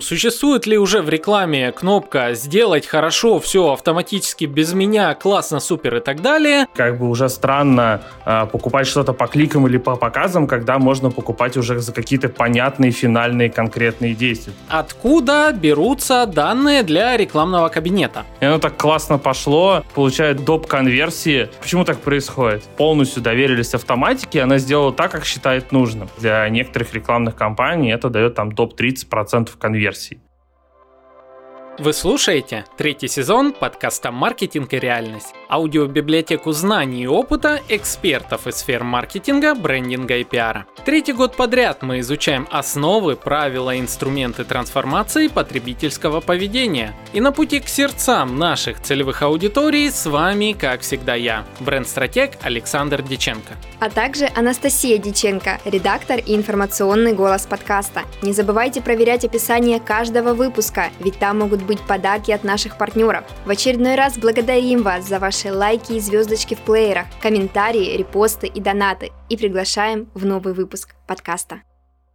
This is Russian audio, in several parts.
Существует ли уже в рекламе кнопка «Сделать хорошо, все автоматически без меня, классно, супер» и так далее? Как бы уже странно э, покупать что-то по кликам или по показам, когда можно покупать уже за какие-то понятные финальные конкретные действия. Откуда берутся данные для рекламного кабинета? И оно так классно пошло, получает доп. конверсии. Почему так происходит? Полностью доверились автоматике, она сделала так, как считает нужным. Для некоторых рекламных кампаний это дает там доп. 30% конверсии версий. Вы слушаете третий сезон подкаста «Маркетинг и реальность» аудиобиблиотеку знаний и опыта экспертов из сфер маркетинга, брендинга и пиара. Третий год подряд мы изучаем основы, правила и инструменты трансформации потребительского поведения. И на пути к сердцам наших целевых аудиторий с вами, как всегда, я, бренд-стратег Александр Диченко. А также Анастасия Диченко, редактор и информационный голос подкаста. Не забывайте проверять описание каждого выпуска, ведь там могут быть подарки от наших партнеров. В очередной раз благодарим вас за ваш ваши лайки и звездочки в плеерах, комментарии, репосты и донаты и приглашаем в новый выпуск подкаста.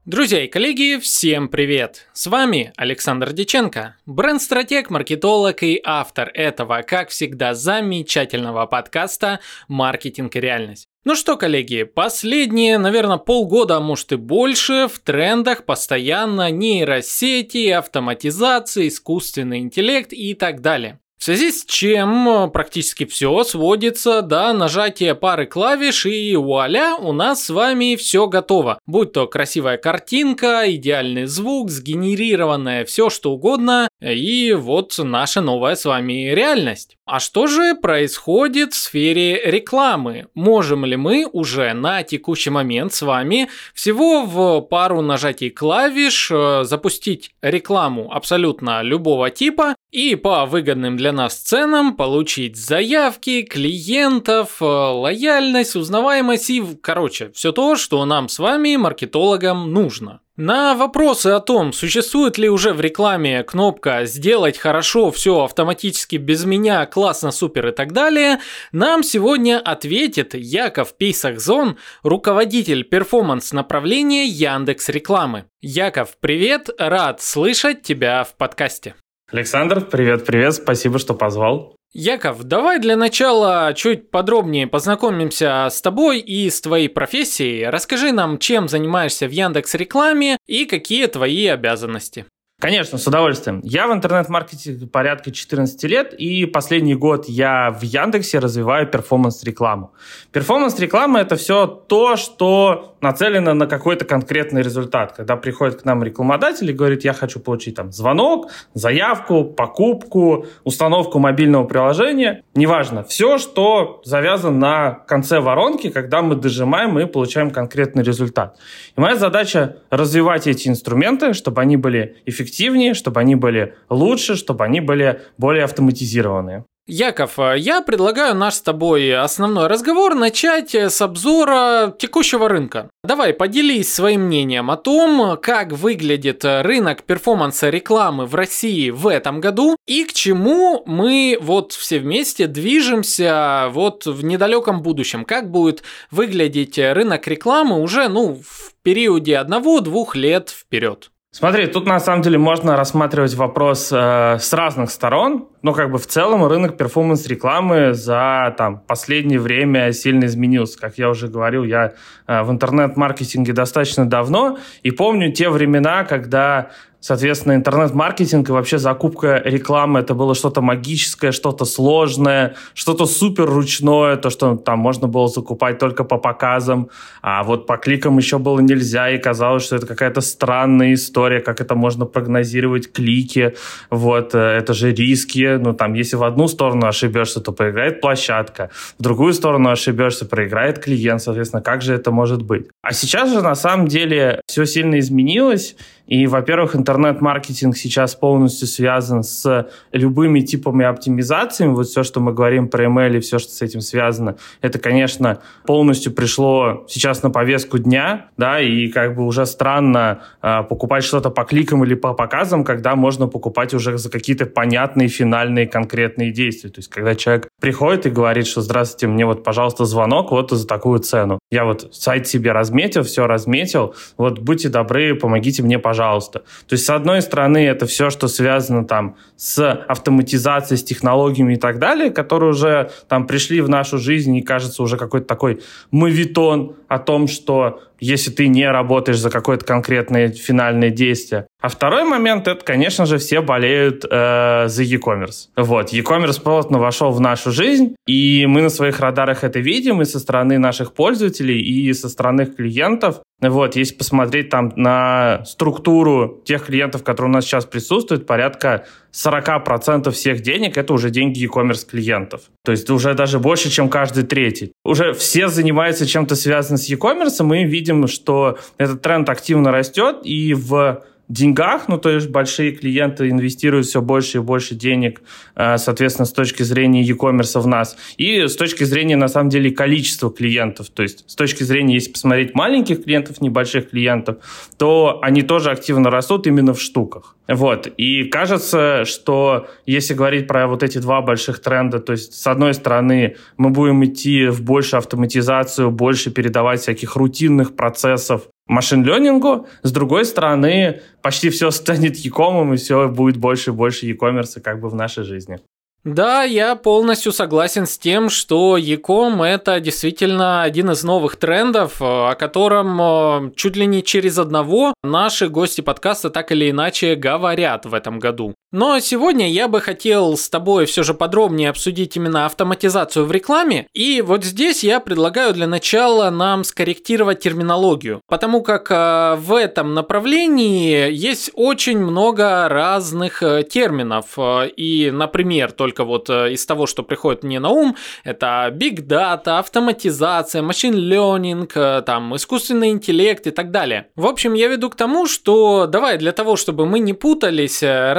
Друзья и коллеги, всем привет! С вами Александр Диченко, бренд-стратег, маркетолог и автор этого, как всегда, замечательного подкаста «Маркетинг и реальность». Ну что, коллеги, последние, наверное, полгода, а может и больше, в трендах постоянно нейросети, автоматизация, искусственный интеллект и так далее. В связи с чем э, практически все сводится до нажатия пары клавиш и вуаля, у нас с вами все готово. Будь то красивая картинка, идеальный звук, сгенерированное все что угодно, и вот наша новая с вами реальность. А что же происходит в сфере рекламы? Можем ли мы уже на текущий момент с вами всего в пару нажатий клавиш э, запустить рекламу абсолютно любого типа и по выгодным для нас ценам получить заявки, клиентов, э, лояльность, узнаваемость и, короче, все то, что нам с вами, маркетологам, нужно. На вопросы о том, существует ли уже в рекламе кнопка «Сделать хорошо, все автоматически без меня, классно, супер» и так далее, нам сегодня ответит Яков Пейсахзон, руководитель перформанс-направления Яндекс Рекламы. Яков, привет, рад слышать тебя в подкасте. Александр, привет-привет, спасибо, что позвал. Яков, давай для начала чуть подробнее познакомимся с тобой и с твоей профессией. Расскажи нам, чем занимаешься в Яндекс Рекламе и какие твои обязанности. Конечно, с удовольствием. Я в интернет-маркетинге порядка 14 лет, и последний год я в Яндексе развиваю перформанс-рекламу. Перформанс-реклама — это все то, что нацелено на какой-то конкретный результат. Когда приходит к нам рекламодатель и говорит, я хочу получить там звонок, заявку, покупку, установку мобильного приложения, неважно, все, что завязано на конце воронки, когда мы дожимаем и получаем конкретный результат. И моя задача развивать эти инструменты, чтобы они были эффективны эффективнее, чтобы они были лучше, чтобы они были более автоматизированные. Яков, я предлагаю наш с тобой основной разговор начать с обзора текущего рынка. Давай, поделись своим мнением о том, как выглядит рынок перформанса рекламы в России в этом году и к чему мы вот все вместе движемся вот в недалеком будущем. Как будет выглядеть рынок рекламы уже, ну, в периоде одного-двух лет вперед. Смотри, тут на самом деле можно рассматривать вопрос э, с разных сторон. Но как бы в целом рынок перформанс-рекламы за там, последнее время сильно изменился. Как я уже говорил, я э, в интернет-маркетинге достаточно давно и помню те времена, когда Соответственно, интернет-маркетинг и вообще закупка рекламы это было что-то магическое, что-то сложное, что-то супер ручное, то, что там можно было закупать только по показам, а вот по кликам еще было нельзя, и казалось, что это какая-то странная история, как это можно прогнозировать клики, вот, э, это же риски, ну, там, если в одну сторону ошибешься, то проиграет площадка, в другую сторону ошибешься, проиграет клиент, соответственно, как же это может быть? А сейчас же, на самом деле, все сильно изменилось, и, во-первых, интернет-маркетинг сейчас полностью связан с любыми типами оптимизациями. Вот все, что мы говорим про email и все, что с этим связано, это, конечно, полностью пришло сейчас на повестку дня, да, и как бы уже странно э, покупать что-то по кликам или по показам, когда можно покупать уже за какие-то понятные финальные конкретные действия. То есть, когда человек приходит и говорит, что здравствуйте, мне вот, пожалуйста, звонок вот за такую цену. Я вот сайт себе разметил, все разметил, вот будьте добры, помогите мне, пожалуйста. То есть, с одной стороны, это все, что связано там с автоматизацией, с технологиями и так далее, которые уже там пришли в нашу жизнь и кажется уже какой-то такой мовитон о том, что если ты не работаешь за какое-то конкретное финальное действие. А второй момент, это, конечно же, все болеют э, за e-commerce. Вот, e-commerce плотно вошел в нашу жизнь, и мы на своих радарах это видим и со стороны наших пользователей, и со стороны клиентов. Вот, если посмотреть там на структуру тех клиентов, которые у нас сейчас присутствуют, порядка 40% всех денег – это уже деньги e-commerce клиентов. То есть уже даже больше, чем каждый третий. Уже все занимаются чем-то связанным с e-commerce, мы видим, что этот тренд активно растет, и в деньгах, ну, то есть большие клиенты инвестируют все больше и больше денег, э, соответственно, с точки зрения e-commerce в нас, и с точки зрения, на самом деле, количества клиентов, то есть с точки зрения, если посмотреть маленьких клиентов, небольших клиентов, то они тоже активно растут именно в штуках. Вот, и кажется, что если говорить про вот эти два больших тренда, то есть, с одной стороны, мы будем идти в большую автоматизацию, больше передавать всяких рутинных процессов машин-ленингу. С другой стороны, почти все станет e-comом, и все будет больше и больше e-commerce как бы в нашей жизни. Да, я полностью согласен с тем, что e-com это действительно один из новых трендов, э, о котором э, чуть ли не через одного наши гости подкаста так или иначе говорят в этом году. Но сегодня я бы хотел с тобой все же подробнее обсудить именно автоматизацию в рекламе. И вот здесь я предлагаю для начала нам скорректировать терминологию, потому как э, в этом направлении есть очень много разных терминов. И, например, только вот э, из того, что приходит мне на ум, это big data, автоматизация, machine learning, э, там, искусственный интеллект и так далее. В общем, я веду к тому, что давай для того, чтобы мы не путались, э,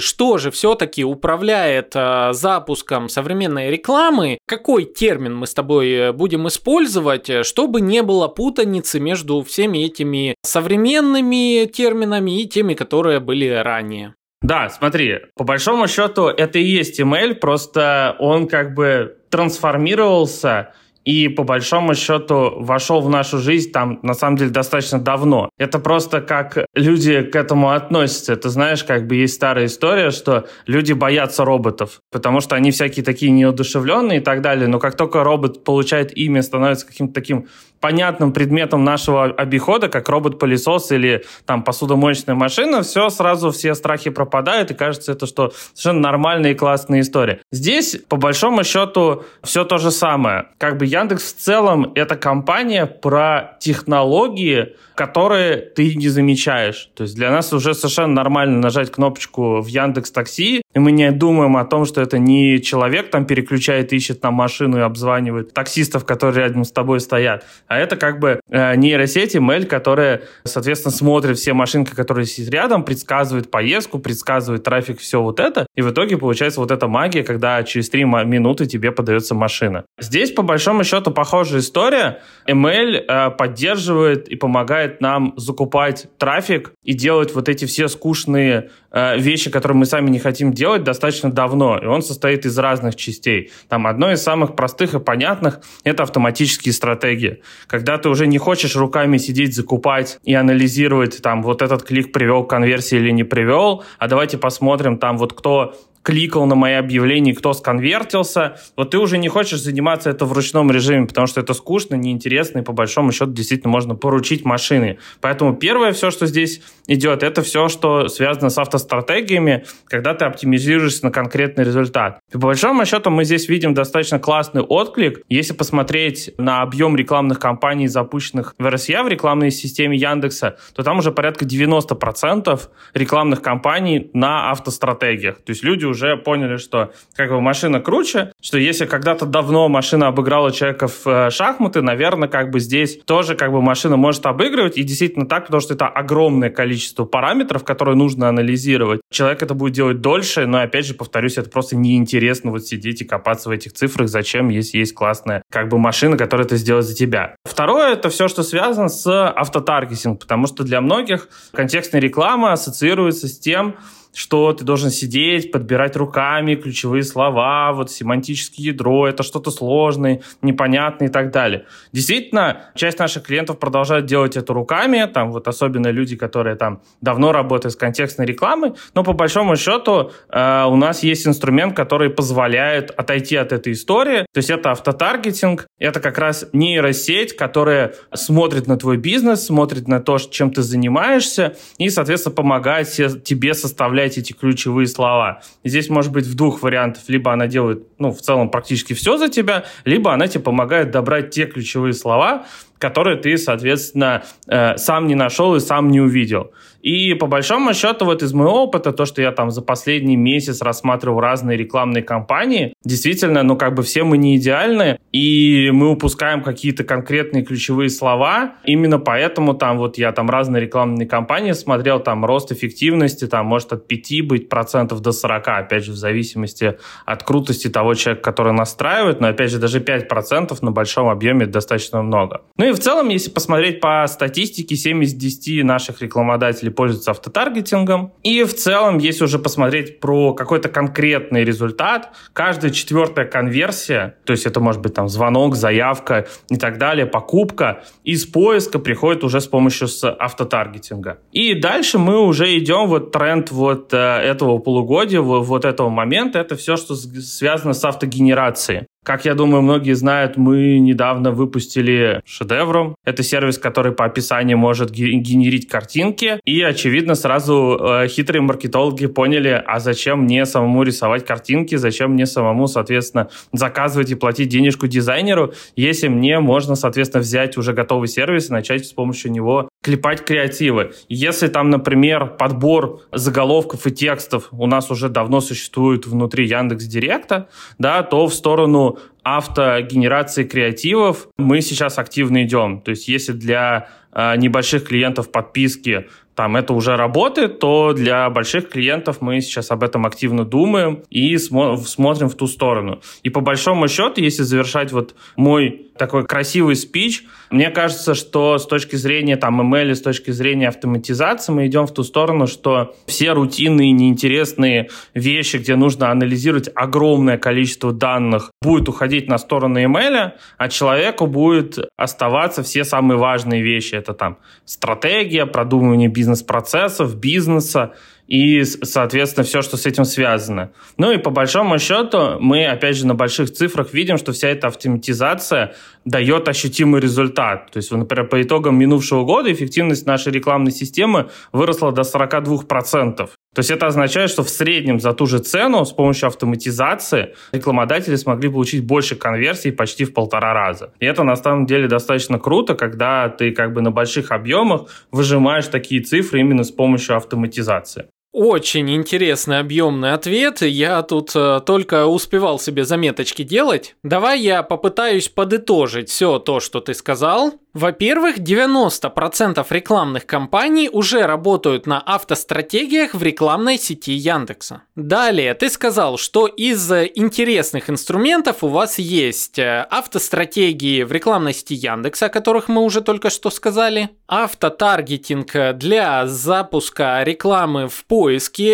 что же все-таки управляет запуском современной рекламы, какой термин мы с тобой будем использовать, чтобы не было путаницы между всеми этими современными терминами и теми, которые были ранее. Да, смотри, по большому счету это и есть email, просто он как бы трансформировался и по большому счету вошел в нашу жизнь там на самом деле достаточно давно. Это просто как люди к этому относятся. Это знаешь, как бы есть старая история, что люди боятся роботов, потому что они всякие такие неодушевленные и так далее. Но как только робот получает имя, становится каким-то таким понятным предметом нашего обихода, как робот-пылесос или там посудомоечная машина, все сразу все страхи пропадают, и кажется это, что совершенно нормальная и классная история. Здесь, по большому счету, все то же самое. Как бы Яндекс в целом это компания про технологии, которые ты не замечаешь. То есть для нас уже совершенно нормально нажать кнопочку в Яндекс Такси, и мы не думаем о том, что это не человек там переключает, ищет там машину и обзванивает таксистов, которые рядом с тобой стоят, а это как бы э, нейросеть ML, которая, соответственно, смотрит все машинки, которые сидят рядом, предсказывает поездку, предсказывает трафик, все вот это, и в итоге получается вот эта магия, когда через 3 минуты тебе подается машина. Здесь, по большому счету, похожая история. ML э, поддерживает и помогает нам закупать трафик и делать вот эти все скучные э, вещи, которые мы сами не хотим делать, достаточно давно. И он состоит из разных частей. Там одно из самых простых и понятных — это автоматические стратегии. Когда ты уже не хочешь руками сидеть, закупать и анализировать, там, вот этот клик привел к конверсии или не привел, а давайте посмотрим, там, вот кто кликал на мои объявления, кто сконвертился, вот ты уже не хочешь заниматься это в ручном режиме, потому что это скучно, неинтересно, и по большому счету действительно можно поручить машины. Поэтому первое все, что здесь идет, это все, что связано с автостратегиями, когда ты оптимизируешься на конкретный результат. И по большому счету мы здесь видим достаточно классный отклик. Если посмотреть на объем рекламных кампаний, запущенных в РСЯ, в рекламной системе Яндекса, то там уже порядка 90% рекламных кампаний на автостратегиях. То есть люди уже поняли, что как бы машина круче, что если когда-то давно машина обыграла человека в э, шахматы, наверное, как бы здесь тоже как бы машина может обыгрывать, и действительно так, потому что это огромное количество параметров, которые нужно анализировать. Человек это будет делать дольше, но, опять же, повторюсь, это просто неинтересно вот сидеть и копаться в этих цифрах, зачем, если есть классная как бы машина, которая это сделает за тебя. Второе, это все, что связано с автотаргетинг, потому что для многих контекстная реклама ассоциируется с тем, что ты должен сидеть, подбирать руками ключевые слова, вот семантическое ядро, это что-то сложное, непонятное и так далее. Действительно, часть наших клиентов продолжают делать это руками, там вот особенно люди, которые там давно работают с контекстной рекламой, но по большому счету э, у нас есть инструмент, который позволяет отойти от этой истории, то есть это автотаргетинг, это как раз нейросеть, которая смотрит на твой бизнес, смотрит на то, чем ты занимаешься, и, соответственно, помогает тебе составлять эти ключевые слова. Здесь может быть в двух вариантах. Либо она делает, ну, в целом практически все за тебя, либо она тебе помогает добрать те ключевые слова, которые ты, соответственно, э, сам не нашел и сам не увидел. И по большому счету, вот из моего опыта, то, что я там за последний месяц рассматривал разные рекламные кампании, действительно, ну как бы все мы не идеальны, и мы упускаем какие-то конкретные ключевые слова. Именно поэтому там вот я там разные рекламные кампании смотрел, там рост эффективности, там может от 5 быть процентов до 40, опять же, в зависимости от крутости того человека, который настраивает, но опять же, даже 5 процентов на большом объеме достаточно много. Ну и в целом, если посмотреть по статистике, 7 из 10 наших рекламодателей пользуются автотаргетингом. И в целом, если уже посмотреть про какой-то конкретный результат, каждая четвертая конверсия, то есть это может быть там звонок, заявка и так далее, покупка, из поиска приходит уже с помощью автотаргетинга. И дальше мы уже идем, вот тренд вот э, этого полугодия, вот этого момента, это все, что связано с автогенерацией. Как я думаю, многие знают, мы недавно выпустили шедевром. Это сервис, который по описанию может генерить картинки. И, очевидно, сразу э, хитрые маркетологи поняли, а зачем мне самому рисовать картинки, зачем мне самому, соответственно, заказывать и платить денежку дизайнеру, если мне можно, соответственно, взять уже готовый сервис и начать с помощью него клепать креативы. Если там, например, подбор заголовков и текстов у нас уже давно существует внутри Яндекс Директа, да, то в сторону автогенерации креативов мы сейчас активно идем. То есть если для э, небольших клиентов подписки там это уже работает, то для больших клиентов мы сейчас об этом активно думаем и смо- смотрим в ту сторону. И по большому счету, если завершать вот мой такой красивый спич, мне кажется, что с точки зрения там ML, с точки зрения автоматизации мы идем в ту сторону, что все рутинные, неинтересные вещи, где нужно анализировать огромное количество данных, будет уходить на сторону ML, а человеку будет оставаться все самые важные вещи. Это там стратегия, продумывание бизнеса, бизнес-процессов, бизнеса и, соответственно, все, что с этим связано. Ну и по большому счету мы, опять же, на больших цифрах видим, что вся эта автоматизация дает ощутимый результат. То есть, например, по итогам минувшего года эффективность нашей рекламной системы выросла до 42%. То есть это означает, что в среднем за ту же цену с помощью автоматизации рекламодатели смогли получить больше конверсий почти в полтора раза. И это на самом деле достаточно круто, когда ты как бы на больших объемах выжимаешь такие цифры именно с помощью автоматизации. Очень интересный объемный ответ. Я тут э, только успевал себе заметочки делать. Давай я попытаюсь подытожить все то, что ты сказал. Во-первых, 90% рекламных кампаний уже работают на автостратегиях в рекламной сети Яндекса. Далее, ты сказал, что из интересных инструментов у вас есть э, автостратегии в рекламной сети Яндекса, о которых мы уже только что сказали, автотаргетинг для запуска рекламы в поиске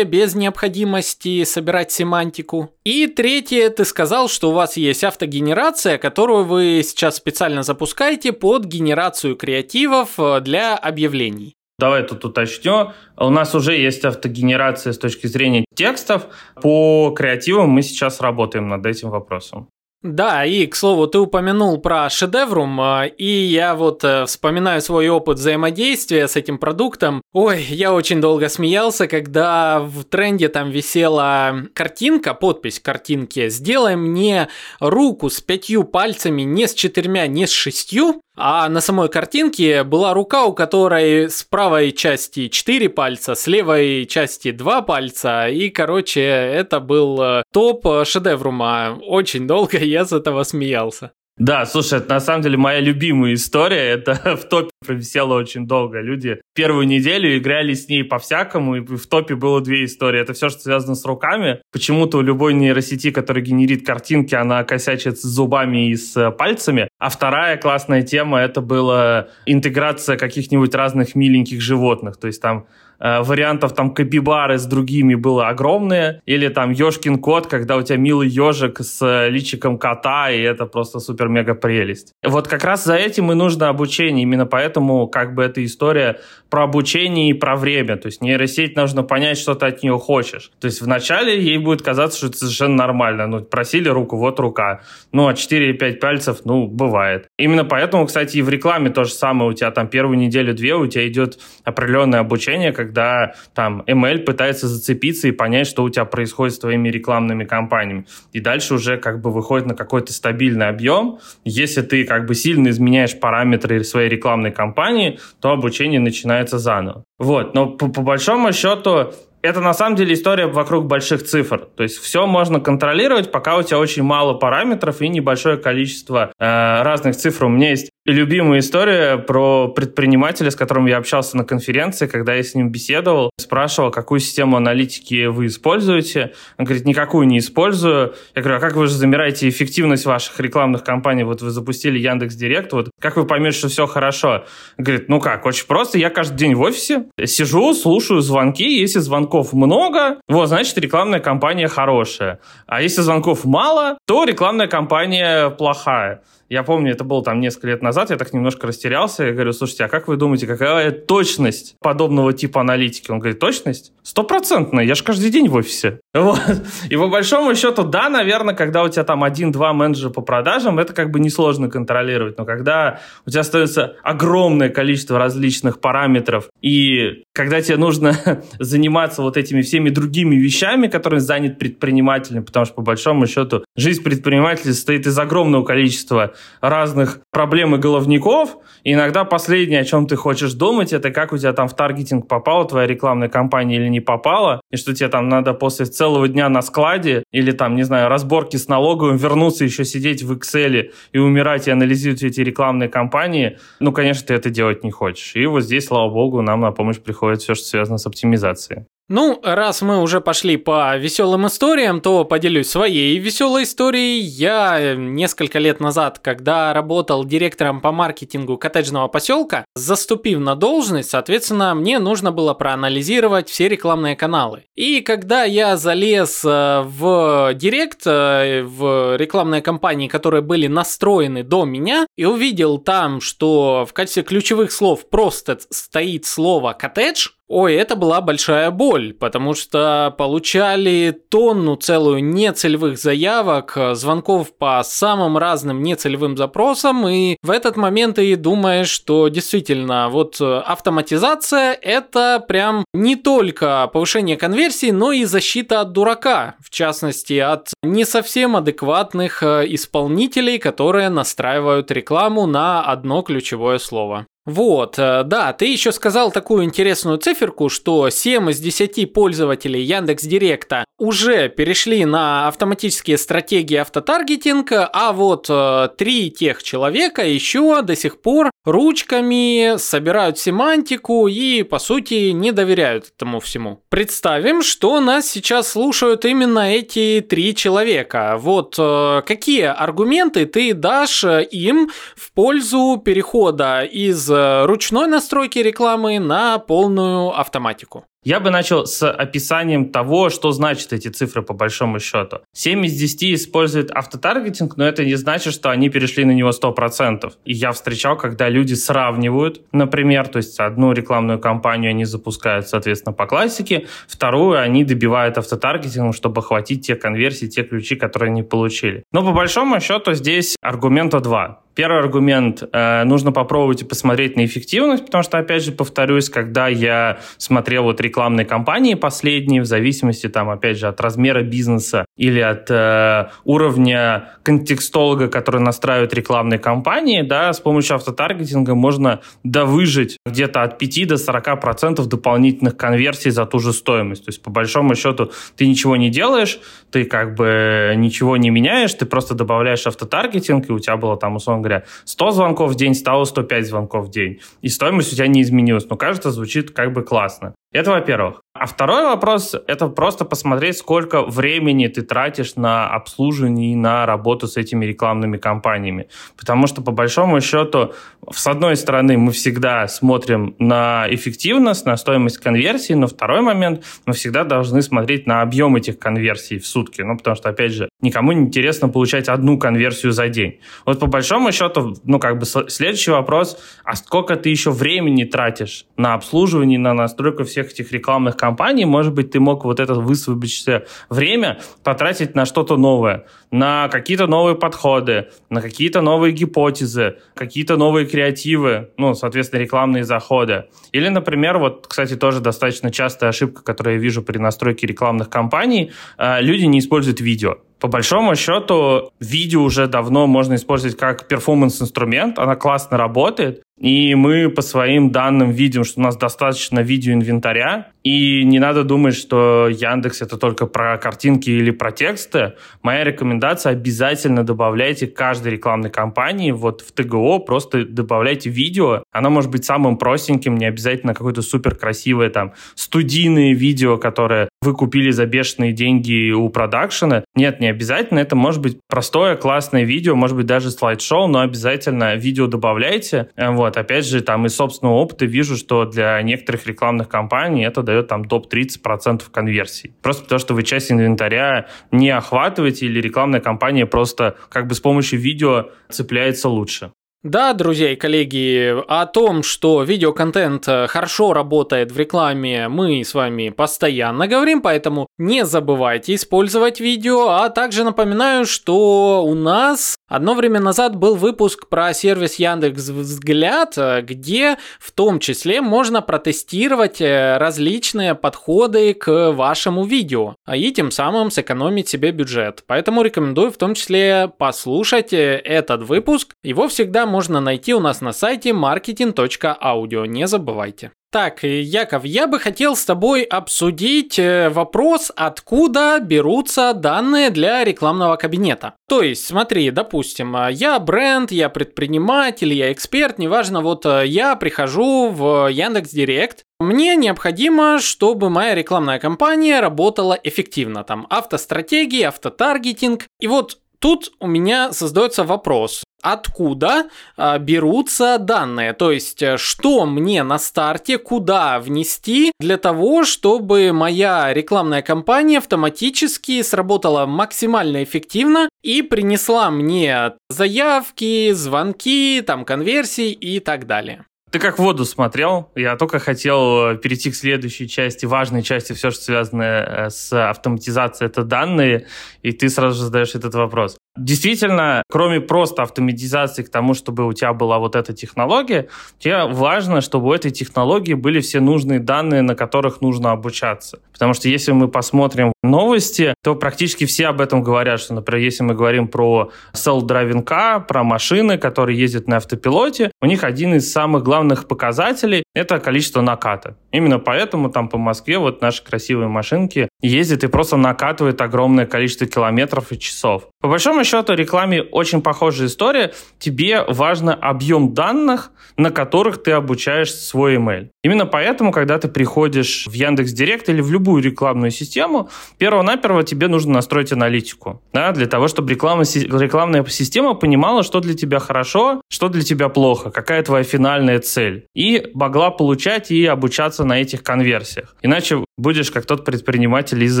без необходимости собирать семантику. И третье, ты сказал, что у вас есть автогенерация, которую вы сейчас специально запускаете под генерацию генерацию креативов э, для объявлений. Давай тут уточню. У нас уже есть автогенерация с точки зрения текстов. По креативам мы сейчас работаем над этим вопросом. Да, и, к слову, ты упомянул про шедеврум, а, и я вот э, вспоминаю свой опыт взаимодействия с этим продуктом. Ой, я очень долго смеялся, когда в тренде там висела картинка, подпись картинки «Сделай мне руку с пятью пальцами, не с четырьмя, не с шестью», а на самой картинке была рука, у которой с правой части 4 пальца, с левой части 2 пальца. И, короче, это был э, топ шедеврума. Очень долго я с этого смеялся. Да, слушай, это на самом деле моя любимая история. Это в топе провисело очень долго. Люди первую неделю играли с ней по-всякому, и в топе было две истории. Это все, что связано с руками. Почему-то у любой нейросети, которая генерит картинки, она косячит с зубами и с пальцами. А вторая классная тема — это была интеграция каких-нибудь разных миленьких животных. То есть там э, вариантов там капибары с другими было огромное, или там ешкин кот, когда у тебя милый ежик с личиком кота, и это просто супер-мега прелесть. Вот как раз за этим и нужно обучение, именно поэтому как бы эта история про обучение и про время, то есть нейросеть нужно понять, что ты от нее хочешь. То есть вначале ей будет казаться, что это совершенно нормально, ну просили руку, вот рука, ну а 4-5 пальцев, ну бывает. Именно поэтому, кстати, и в рекламе то же самое, у тебя там первую неделю-две у тебя идет определенное обучение, когда там ML пытается зацепиться и понять, что у тебя происходит с твоими рекламными кампаниями. И дальше уже как бы выходит на какой-то стабильный объем. Если ты как бы сильно изменяешь параметры своей рекламной кампании, то обучение начинается заново. Вот, но по, по большому счету это на самом деле история вокруг больших цифр. То есть все можно контролировать, пока у тебя очень мало параметров и небольшое количество э, разных цифр. У меня есть любимая история про предпринимателя, с которым я общался на конференции, когда я с ним беседовал, спрашивал, какую систему аналитики вы используете. Он говорит, никакую не использую. Я говорю, а как вы же замираете эффективность ваших рекламных кампаний? Вот вы запустили Яндекс Директ, вот как вы поймете, что все хорошо? Он говорит, ну как, очень просто. Я каждый день в офисе сижу, слушаю звонки. Если звонков много, вот, значит, рекламная кампания хорошая. А если звонков мало, то рекламная кампания плохая. Я помню, это было там несколько лет назад, я так немножко растерялся. Я говорю, слушайте, а как вы думаете, какая точность подобного типа аналитики? Он говорит, точность? Стопроцентная, я же каждый день в офисе. Вот. И по большому счету, да, наверное, когда у тебя там один-два менеджера по продажам, это как бы несложно контролировать. Но когда у тебя остается огромное количество различных параметров, и когда тебе нужно заниматься вот этими всеми другими вещами, которыми занят предприниматель, потому что по большому счету жизнь предпринимателя состоит из огромного количества разных проблем и головников. И иногда последнее, о чем ты хочешь думать, это как у тебя там в таргетинг попала твоя рекламная кампания или не попала, и что тебе там надо после целого дня на складе или там, не знаю, разборки с налоговым вернуться еще сидеть в Excel и умирать и анализировать эти рекламные кампании. Ну, конечно, ты это делать не хочешь. И вот здесь, слава богу, нам на помощь приходит все, что связано с оптимизацией. Ну, раз мы уже пошли по веселым историям, то поделюсь своей веселой историей. Я несколько лет назад, когда работал директором по маркетингу коттеджного поселка, заступив на должность, соответственно, мне нужно было проанализировать все рекламные каналы. И когда я залез э, в директ, э, в рекламные кампании, которые были настроены до меня, и увидел там, что в качестве ключевых слов просто стоит слово коттедж, Ой, это была большая боль, потому что получали тонну целую нецелевых заявок, э, звонков по самым разным нецелевым запросам, и в этот момент ты думаешь, что действительно вот э, автоматизация это прям не только повышение конверсии, но и защита от дурака, в частности от не совсем адекватных э, исполнителей, которые настраивают рекламу на одно ключевое слово. Вот, э, да, ты еще сказал такую интересную циферку, что 7 из 10 пользователей Яндекс Директа уже перешли на автоматические стратегии автотаргетинга, а вот э, три тех человека еще до сих пор ручками собирают семантику и, по сути, не доверяют этому всему. Представим, что нас сейчас слушают именно эти три человека. Вот э, какие аргументы ты дашь им в пользу перехода из ручной настройки рекламы на полную автоматику. Я бы начал с описанием того, что значат эти цифры по большому счету. 7 из 10 используют автотаргетинг, но это не значит, что они перешли на него 100%. И я встречал, когда люди сравнивают, например, то есть одну рекламную кампанию они запускают, соответственно, по классике, вторую они добивают автотаргетингом, чтобы охватить те конверсии, те ключи, которые они получили. Но по большому счету здесь аргумента два. Первый аргумент э, нужно попробовать и посмотреть на эффективность, потому что, опять же, повторюсь, когда я смотрел вот рекламные кампании последние, в зависимости, там, опять же, от размера бизнеса или от э, уровня контекстолога, который настраивает рекламные кампании, да, с помощью автотаргетинга можно довыжить где-то от 5 до 40 процентов дополнительных конверсий за ту же стоимость. То есть, по большому счету, ты ничего не делаешь, ты как бы ничего не меняешь, ты просто добавляешь автотаргетинг, и у тебя было там, условно говоря, 100 звонков в день стало 105 звонков в день. И стоимость у тебя не изменилась. Но кажется, звучит как бы классно. Это во-первых. А второй вопрос – это просто посмотреть, сколько времени ты тратишь на обслуживание и на работу с этими рекламными кампаниями. Потому что, по большому счету, с одной стороны, мы всегда смотрим на эффективность, на стоимость конверсии, но второй момент, мы всегда должны смотреть на объем этих конверсий в сутки. Ну, потому что, опять же, никому не интересно получать одну конверсию за день. Вот по большому счету, ну, как бы следующий вопрос, а сколько ты еще времени тратишь на обслуживание, на настройку всех этих рекламных кампаний? Может быть, ты мог вот это высвободившееся время потратить на что-то новое, на какие-то новые подходы, на какие-то новые гипотезы, какие-то новые креативы, ну, соответственно, рекламные заходы. Или, например, вот, кстати, тоже достаточно частая ошибка, которую я вижу при настройке рекламных кампаний, э, люди не используют видео. По большому счету, видео уже давно можно использовать как перформанс-инструмент, она классно работает, и мы по своим данным видим, что у нас достаточно видеоинвентаря, и не надо думать, что Яндекс это только про картинки или про тексты. Моя рекомендация обязательно добавляйте каждой рекламной кампании вот в ТГО, просто добавляйте видео. Оно может быть самым простеньким, не обязательно какое-то супер красивое там студийное видео, которое вы купили за бешеные деньги у продакшена. Нет, не обязательно. Это может быть простое, классное видео, может быть даже слайд-шоу, но обязательно видео добавляйте. Вот вот, опять же, там из собственного опыта вижу, что для некоторых рекламных кампаний это дает там топ 30% конверсий. Просто потому, что вы часть инвентаря не охватываете или рекламная кампания просто как бы с помощью видео цепляется лучше. Да, друзья и коллеги, о том, что видеоконтент э, хорошо работает в рекламе, мы с вами постоянно говорим, поэтому не забывайте использовать видео, а также напоминаю, что у нас одно время назад был выпуск про сервис Яндекс Взгляд, э, где в том числе можно протестировать э, различные подходы к вашему видео и тем самым сэкономить себе бюджет. Поэтому рекомендую в том числе послушать этот выпуск. Его всегда найти у нас на сайте marketing.audio, не забывайте. Так, Яков, я бы хотел с тобой обсудить э, вопрос, откуда берутся данные для рекламного кабинета. То есть, смотри, допустим, э, я бренд, я предприниматель, я эксперт, неважно, вот э, я прихожу в Яндекс Директ, мне необходимо, чтобы моя рекламная кампания работала эффективно. Там автостратегии, автотаргетинг. И вот Тут у меня создается вопрос, откуда а, берутся данные, то есть э, что мне на старте, куда внести для того, чтобы моя рекламная кампания автоматически сработала максимально эффективно и принесла мне заявки, звонки, там конверсии и так далее. Ты как воду смотрел. Я только хотел э, перейти к следующей части, важной части, все, что связано э, с автоматизацией, это данные, и ты сразу же задаешь этот вопрос. Действительно, кроме просто автоматизации к тому, чтобы у тебя была вот эта технология, тебе важно, чтобы у этой технологии были все нужные данные, на которых нужно обучаться. Потому что если мы посмотрим новости, то практически все об этом говорят, что, например, если мы говорим про self-driving car, про машины, которые ездят на автопилоте, у них один из самых главных показателей – это количество наката. Именно поэтому там по Москве вот наши красивые машинки ездят и просто накатывают огромное количество километров и часов. По большому счету, рекламе очень похожая история. Тебе важно объем данных, на которых ты обучаешь свой email. Именно поэтому, когда ты приходишь в Яндекс Директ или в любую рекламную систему, перво-наперво тебе нужно настроить аналитику, да, для того, чтобы реклама, рекламная система понимала, что для тебя хорошо, что для тебя плохо, какая твоя финальная цель, и могла получать и обучаться на этих конверсиях. Иначе будешь как тот предприниматель из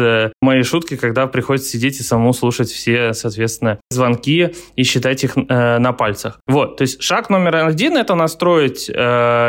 э, моей шутки, когда приходится сидеть и самому слушать все, соответственно, звонки и считать их э, на пальцах. Вот, то есть шаг номер один – это настроить э,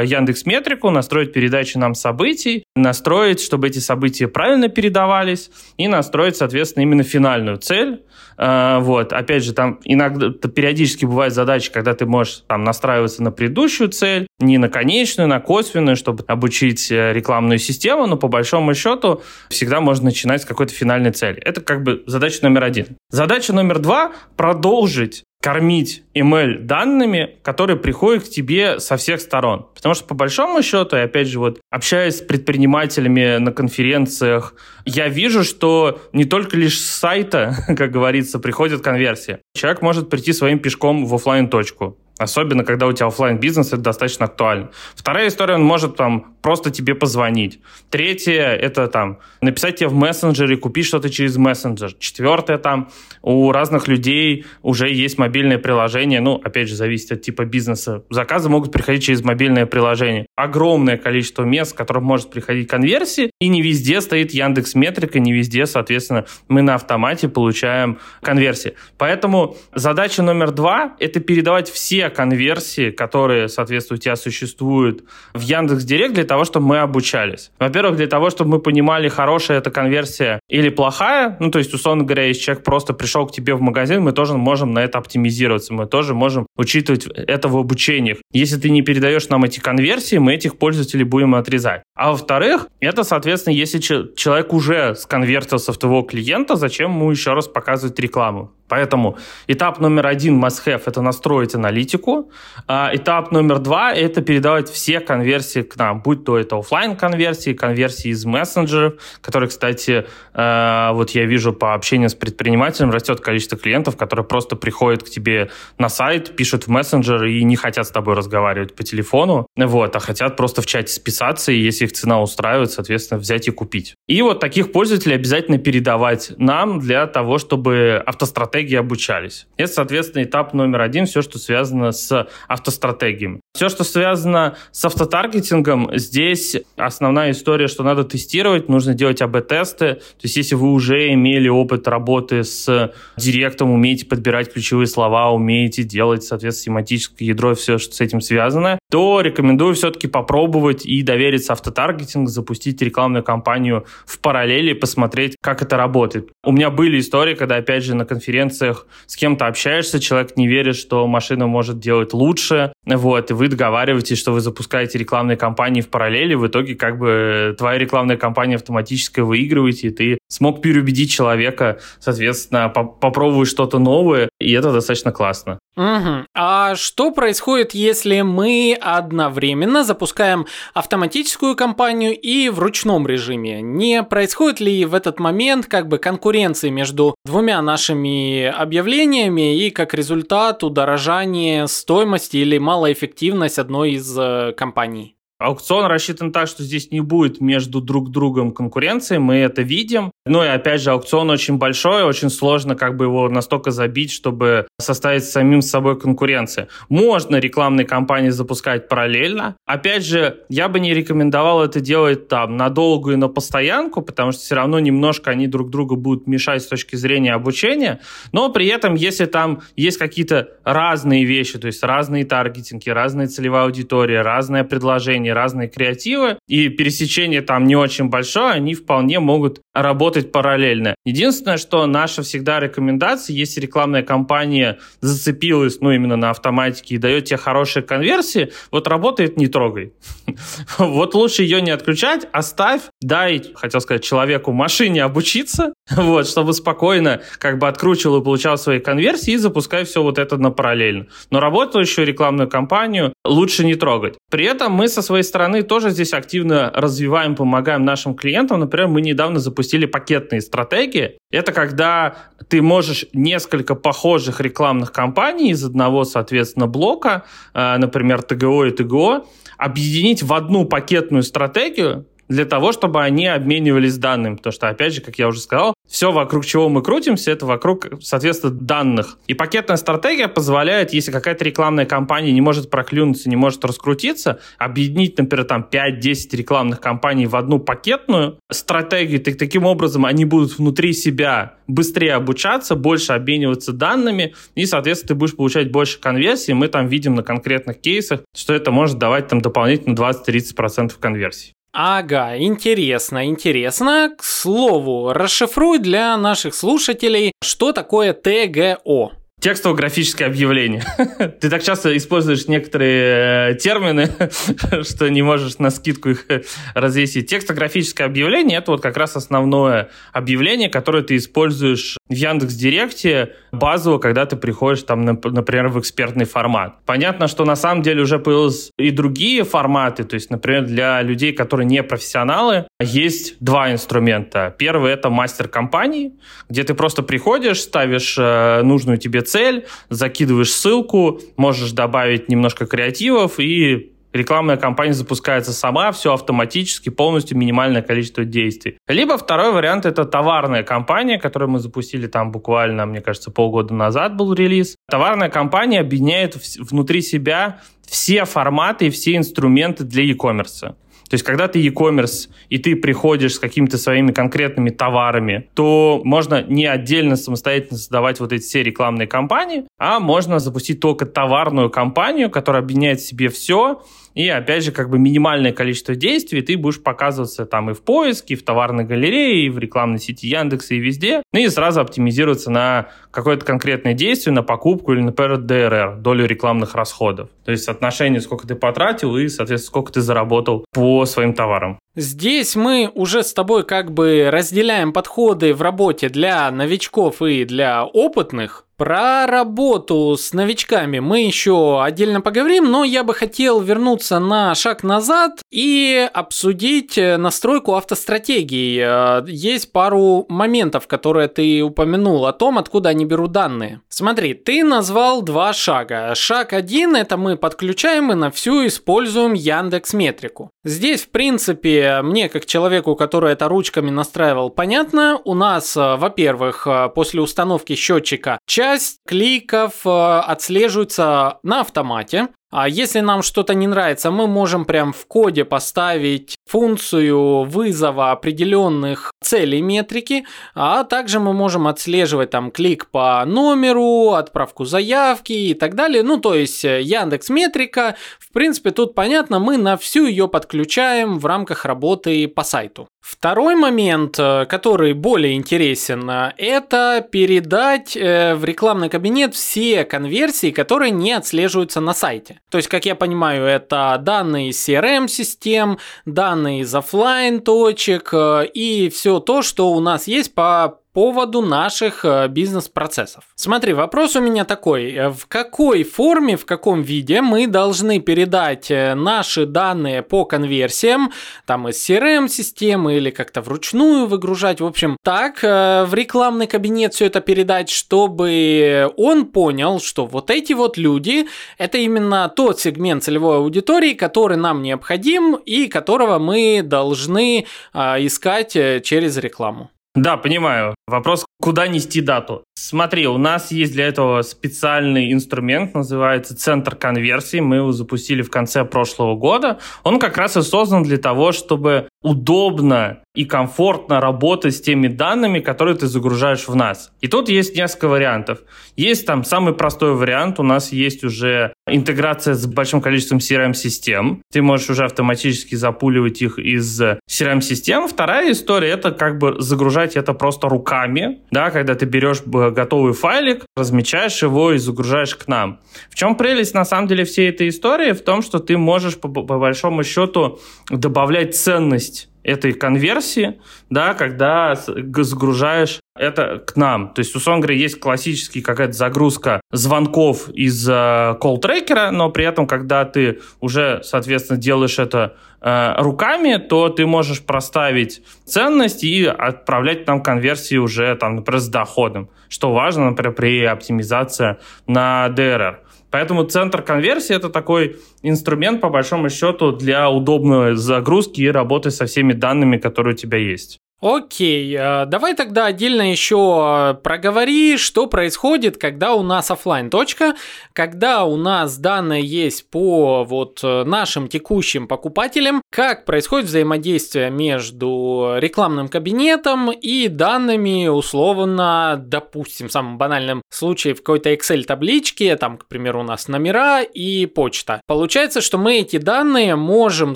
Яндекс Метрику, настроить передачи нам событий, настроить, чтобы эти события правильно передавались, и настроить, соответственно, именно финальную цель. Э, вот, опять же, там иногда периодически бывают задачи, когда ты можешь там настраиваться на предыдущую цель, не на конечную, на косвенную, чтобы обучить э, рекламную систему, но по большому счету всегда можно начинать с какой-то финальной цели. Это как бы задача номер один. Задача номер два – продолжить кормить email данными, которые приходят к тебе со всех сторон. Потому что по большому счету, и опять же, вот общаясь с предпринимателями на конференциях, я вижу, что не только лишь с сайта, как говорится, приходит конверсия. Человек может прийти своим пешком в офлайн точку Особенно, когда у тебя офлайн бизнес это достаточно актуально. Вторая история, он может там просто тебе позвонить. Третье, это там написать тебе в мессенджере, купить что-то через мессенджер. Четвертое, там у разных людей уже есть мобильное приложение. Ну, опять же, зависит от типа бизнеса. Заказы могут приходить через мобильное приложение. Огромное количество мест, в которых может приходить конверсии, и не везде стоит Яндекс Метрика, не везде, соответственно, мы на автомате получаем конверсии. Поэтому задача номер два – это передавать все конверсии, которые, соответственно, у тебя существуют в Яндекс Директ для того, чтобы мы обучались. Во-первых, для того, чтобы мы понимали, хорошая эта конверсия или плохая. Ну, то есть, условно говоря, если человек просто пришел к тебе в магазин, мы тоже можем на это оптимизироваться. Мы тоже можем учитывать это в обучениях. Если ты не передаешь нам эти конверсии, мы этих пользователей будем отрезать. А во-вторых, это, соответственно, если человек уже сконвертился в твоего клиента, зачем ему еще раз показывать рекламу? Поэтому этап номер один must-have – это настроить аналитику. А этап номер два – это передавать все конверсии к нам, будь то это офлайн конверсии, конверсии из мессенджеров, которые, кстати, э, вот я вижу по общению с предпринимателем, растет количество клиентов, которые просто приходят к тебе на сайт, пишут в мессенджер и не хотят с тобой разговаривать по телефону, вот, а хотят просто в чате списаться, и если их цена устраивает, соответственно, взять и купить. И вот таких пользователей обязательно передавать нам для того, чтобы автостратегия стратегии обучались. Это, соответственно, этап номер один, все, что связано с автостратегией. Все, что связано с автотаргетингом, здесь основная история, что надо тестировать, нужно делать АБ-тесты. То есть, если вы уже имели опыт работы с директом, умеете подбирать ключевые слова, умеете делать, соответственно, семантическое ядро и все, что с этим связано, то рекомендую все-таки попробовать и довериться автотаргетингу, запустить рекламную кампанию в параллели, посмотреть, как это работает. У меня были истории, когда, опять же, на конференциях с кем-то общаешься, человек не верит, что машина может делать лучше, вот, и вы договариваетесь, что вы запускаете рекламные кампании в параллели, в итоге как бы твоя рекламная кампания автоматически выигрываете, и ты смог переубедить человека, соответственно, по попробовать что-то новое, и это достаточно классно. Угу. А что происходит, если мы одновременно запускаем автоматическую кампанию и в ручном режиме? Не происходит ли в этот момент как бы конкуренции между двумя нашими объявлениями и как результат удорожание стоимости или малоэффективность одной из э, компаний? Аукцион рассчитан так, что здесь не будет между друг другом конкуренции, мы это видим. Ну и опять же, аукцион очень большой, очень сложно как бы его настолько забить, чтобы составить самим с собой конкуренции. Можно рекламные кампании запускать параллельно. Опять же, я бы не рекомендовал это делать там на долгую и на постоянку, потому что все равно немножко они друг другу будут мешать с точки зрения обучения. Но при этом, если там есть какие-то разные вещи, то есть разные таргетинги, разная целевая аудитория, разное предложение, разные креативы, и пересечение там не очень большое, они вполне могут работать параллельно. Единственное, что наша всегда рекомендация, если рекламная кампания зацепилась, ну, именно на автоматике и дает тебе хорошие конверсии, вот работает, не трогай. Вот лучше ее не отключать, оставь, дай, хотел сказать, человеку машине обучиться, вот, чтобы спокойно как бы откручивал и получал свои конверсии и запускай все вот это на параллельно. Но работающую рекламную кампанию лучше не трогать. При этом мы со своей стороны тоже здесь активно развиваем, помогаем нашим клиентам. Например, мы недавно запустили пакетные стратегии. Это когда ты можешь несколько похожих рекламных кампаний из одного, соответственно, блока, э, например, ТГО и ТГО, объединить в одну пакетную стратегию, для того, чтобы они обменивались данными. Потому что, опять же, как я уже сказал, все, вокруг чего мы крутимся, это вокруг, соответственно, данных. И пакетная стратегия позволяет, если какая-то рекламная кампания не может проклюнуться, не может раскрутиться, объединить, например, там 5-10 рекламных кампаний в одну пакетную стратегию. Так, таким образом, они будут внутри себя быстрее обучаться, больше обмениваться данными, и, соответственно, ты будешь получать больше конверсий. Мы там видим на конкретных кейсах, что это может давать там дополнительно 20-30% конверсий. Ага, интересно, интересно. К слову, расшифруй для наших слушателей, что такое ТГО. Текстово-графическое объявление. Ты так часто используешь некоторые э, термины, что не можешь на скидку их развесить. Текстографическое объявление – это вот как раз основное объявление, которое ты используешь в Яндекс Директе базово, когда ты приходишь там, например, в экспертный формат. Понятно, что на самом деле уже появились и другие форматы, то есть, например, для людей, которые не профессионалы, есть два инструмента. Первый – это мастер компании, где ты просто приходишь, ставишь э, нужную тебе цель, закидываешь ссылку, можешь добавить немножко креативов и рекламная кампания запускается сама, все автоматически, полностью минимальное количество действий. Либо второй вариант — это товарная кампания, которую мы запустили там буквально, мне кажется, полгода назад был релиз. Товарная кампания объединяет внутри себя все форматы и все инструменты для e-commerce. То есть, когда ты e-commerce, и ты приходишь с какими-то своими конкретными товарами, то можно не отдельно самостоятельно создавать вот эти все рекламные кампании, а можно запустить только товарную кампанию, которая объединяет в себе все, и, опять же, как бы минимальное количество действий, ты будешь показываться там и в поиске, и в товарной галерее, и в рекламной сети Яндекса, и везде, ну и сразу оптимизироваться на какое-то конкретное действие, на покупку или, например, ДРР, долю рекламных расходов. То есть соотношение, сколько ты потратил и, соответственно, сколько ты заработал по своим товарам. Здесь мы уже с тобой как бы разделяем подходы в работе для новичков и для опытных. Про работу с новичками мы еще отдельно поговорим, но я бы хотел вернуться на шаг назад и обсудить э, настройку автостратегии. Э, есть пару моментов, которые ты упомянул о том, откуда они берут данные. Смотри, ты назвал два шага. Шаг один – это мы подключаем и на всю используем Яндекс Метрику. Здесь, в принципе, мне, как человеку, который это ручками настраивал, понятно. У нас, э, во-первых, после установки счетчика часть кликов э, отслеживается на автомате. А если нам что-то не нравится, мы можем прям в коде поставить функцию вызова определенных целей метрики, а также мы можем отслеживать там клик по номеру, отправку заявки и так далее. Ну, то есть э, Яндекс Метрика, в принципе, тут понятно, мы на всю ее подключаем в рамках работы по сайту. Второй момент, э, который более интересен, э, это передать в рекламный кабинет все конверсии, которые не отслеживаются на сайте. То есть, как я понимаю, это данные из CRM-систем, данные из офлайн точек э, и все то, что у нас есть по поводу наших э, бизнес-процессов. Смотри, вопрос у меня такой. Э, в какой форме, в каком виде мы должны передать э, наши данные по конверсиям, там из CRM-системы или как-то вручную выгружать, в общем, так в рекламный кабинет все это передать, чтобы он понял, что вот эти вот люди, это именно тот сегмент целевой аудитории, который нам необходим и которого мы должны искать через рекламу. Да, понимаю. Вопрос, куда нести дату? Смотри, у нас есть для этого специальный инструмент, называется Центр конверсии. Мы его запустили в конце прошлого года. Он как раз и создан для того, чтобы удобно и комфортно работать с теми данными, которые ты загружаешь в нас. И тут есть несколько вариантов. Есть там самый простой вариант, у нас есть уже интеграция с большим количеством CRM-систем. Ты можешь уже автоматически запуливать их из CRM-систем. Вторая история — это как бы загружать это просто руками, да, когда ты берешь готовый файлик, размечаешь его и загружаешь к нам. В чем прелесть, на самом деле, всей этой истории? В том, что ты можешь по, по большому счету добавлять ценность этой конверсии, да, когда загружаешь это к нам. То есть, условно говоря, есть классический какая-то загрузка звонков из э, колл-трекера, но при этом, когда ты уже, соответственно, делаешь это э, руками, то ты можешь проставить ценность и отправлять нам конверсии уже, там, например, с доходом, что важно, например, при оптимизации на DRR. Поэтому центр конверсии это такой инструмент, по большому счету, для удобной загрузки и работы со всеми данными, которые у тебя есть. Окей, э, давай тогда отдельно еще э, проговори, что происходит, когда у нас офлайн точка, когда у нас данные есть по вот э, нашим текущим покупателям, как происходит взаимодействие между рекламным кабинетом и данными условно, допустим, в самом банальном случае в какой-то Excel табличке, там, к примеру, у нас номера и почта. Получается, что мы эти данные можем